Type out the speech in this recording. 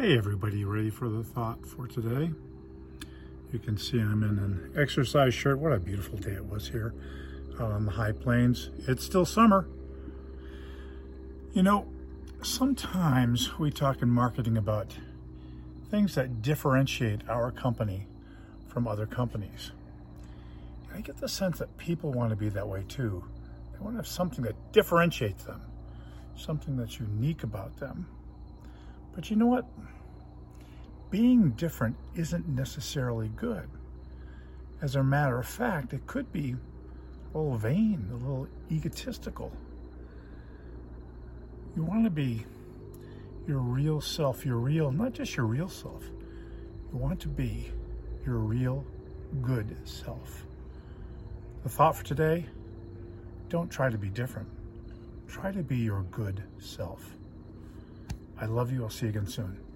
Hey everybody, ready for the thought for today? You can see I'm in an exercise shirt. What a beautiful day it was here out on the high plains. It's still summer. You know, sometimes we talk in marketing about things that differentiate our company from other companies. And I get the sense that people want to be that way too. They want to have something that differentiates them, something that's unique about them. But you know what? Being different isn't necessarily good. As a matter of fact, it could be a little vain, a little egotistical. You want to be your real self, your real, not just your real self. You want to be your real good self. The thought for today don't try to be different. Try to be your good self. I love you. I'll see you again soon.